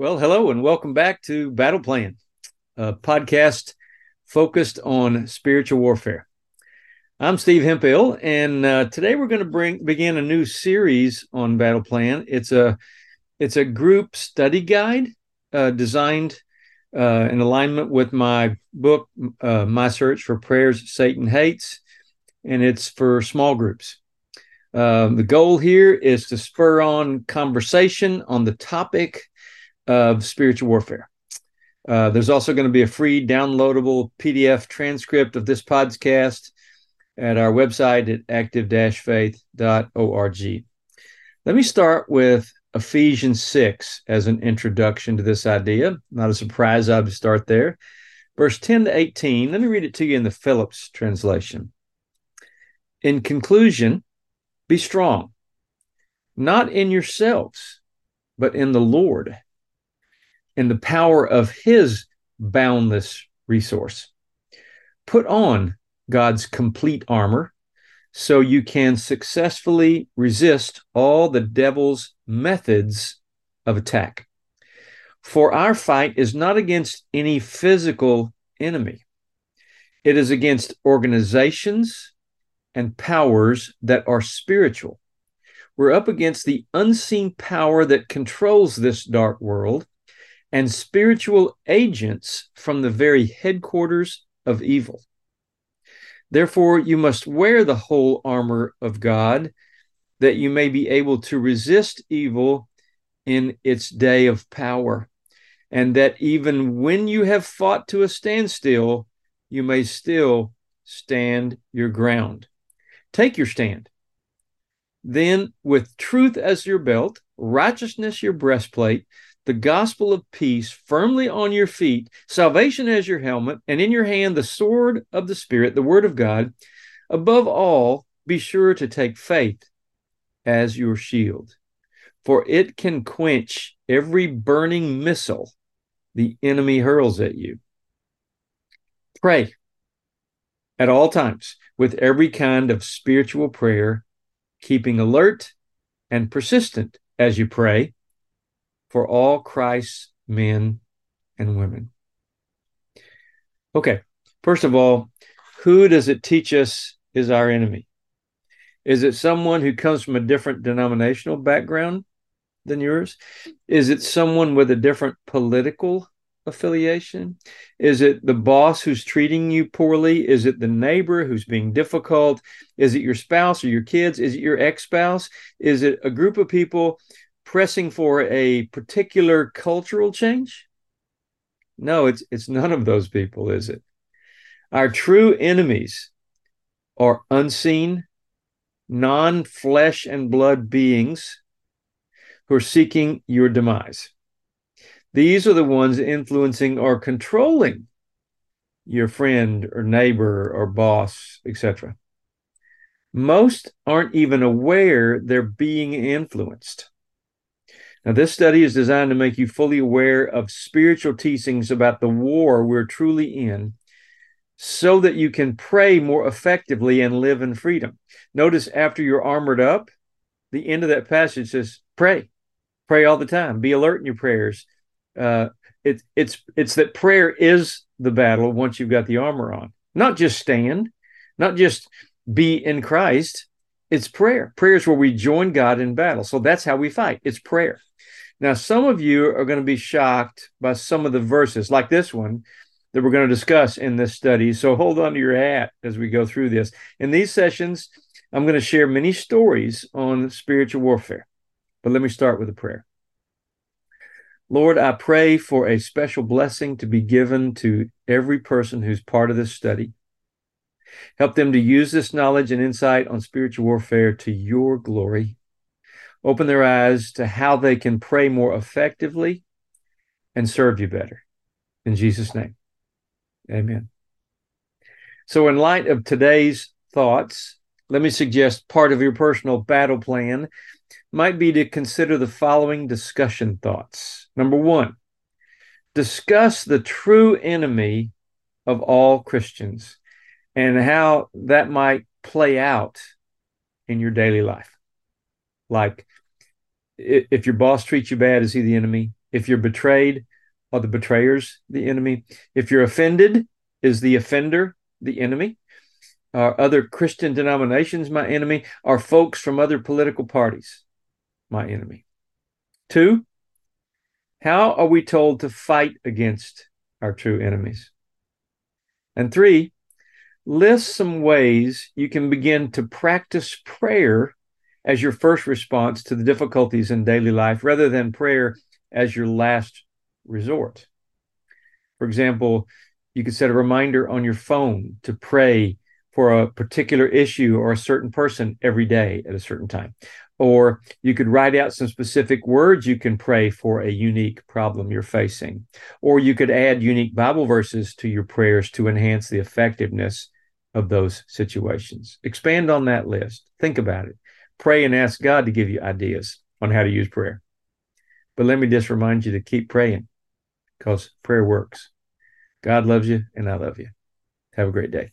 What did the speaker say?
Well, hello and welcome back to Battle Plan, a podcast focused on spiritual warfare. I'm Steve Hemphill, and uh, today we're going to bring begin a new series on Battle Plan. It's a it's a group study guide uh, designed uh, in alignment with my book, uh, My Search for Prayers Satan Hates, and it's for small groups. Um, the goal here is to spur on conversation on the topic of spiritual warfare. Uh, there's also going to be a free downloadable PDF transcript of this podcast at our website at active-faith.org. Let me start with Ephesians 6 as an introduction to this idea. Not a surprise I would start there. Verse 10 to 18, let me read it to you in the Phillips translation. In conclusion, be strong, not in yourselves, but in the Lord in the power of his boundless resource. Put on God's complete armor so you can successfully resist all the devil's methods of attack. For our fight is not against any physical enemy, it is against organizations and powers that are spiritual. We're up against the unseen power that controls this dark world and spiritual agents from the very headquarters of evil. Therefore, you must wear the whole armor of God that you may be able to resist evil in its day of power, and that even when you have fought to a standstill, you may still stand your ground. Take your stand. Then, with truth as your belt, righteousness your breastplate, the gospel of peace firmly on your feet, salvation as your helmet, and in your hand the sword of the Spirit, the word of God. Above all, be sure to take faith as your shield, for it can quench every burning missile the enemy hurls at you. Pray at all times with every kind of spiritual prayer, keeping alert and persistent as you pray for all Christ's men and women. Okay, first of all, who does it teach us is our enemy? Is it someone who comes from a different denominational background than yours? Is it someone with a different political affiliation? Is it the boss who's treating you poorly? Is it the neighbor who's being difficult? Is it your spouse or your kids? Is it your ex spouse? Is it a group of people pressing for a particular cultural change? No, it's it's none of those people, is it? Our true enemies are unseen, non-flesh and blood beings who are seeking your demise. These are the ones influencing or controlling your friend or neighbor or boss, etc. Most aren't even aware they're being influenced. Now, this study is designed to make you fully aware of spiritual teachings about the war we're truly in so that you can pray more effectively and live in freedom. Notice after you're armored up, the end of that passage says, pray, pray all the time, be alert in your prayers. Uh, it, it's, it's that prayer is the battle once you've got the armor on, not just stand, not just be in Christ. It's prayer. Prayer is where we join God in battle. So that's how we fight. It's prayer. Now, some of you are going to be shocked by some of the verses, like this one that we're going to discuss in this study. So hold on to your hat as we go through this. In these sessions, I'm going to share many stories on spiritual warfare. But let me start with a prayer. Lord, I pray for a special blessing to be given to every person who's part of this study. Help them to use this knowledge and insight on spiritual warfare to your glory open their eyes to how they can pray more effectively and serve you better. In Jesus' name, amen. So, in light of today's thoughts, let me suggest part of your personal battle plan might be to consider the following discussion thoughts. Number one, discuss the true enemy of all Christians and how that might play out in your daily life. Like if your boss treats you bad, is he the enemy? If you're betrayed, are the betrayers the enemy? If you're offended, is the offender the enemy? Are other Christian denominations my enemy? Are folks from other political parties my enemy? Two, how are we told to fight against our true enemies? And three, list some ways you can begin to practice prayer as your first response to the difficulties in daily life rather than prayer as your last resort. For example, you could set a reminder on your phone to pray for a particular issue or a certain person every day at a certain time. Or you could write out some specific words you can pray for a unique problem you're facing. Or you could add unique Bible verses to your prayers to enhance the effectiveness of those situations. Expand on that list. Think about it. Pray and ask God to give you ideas on how to use prayer. But let me just remind you to keep praying because prayer works. God loves you, and I love you. Have a great day.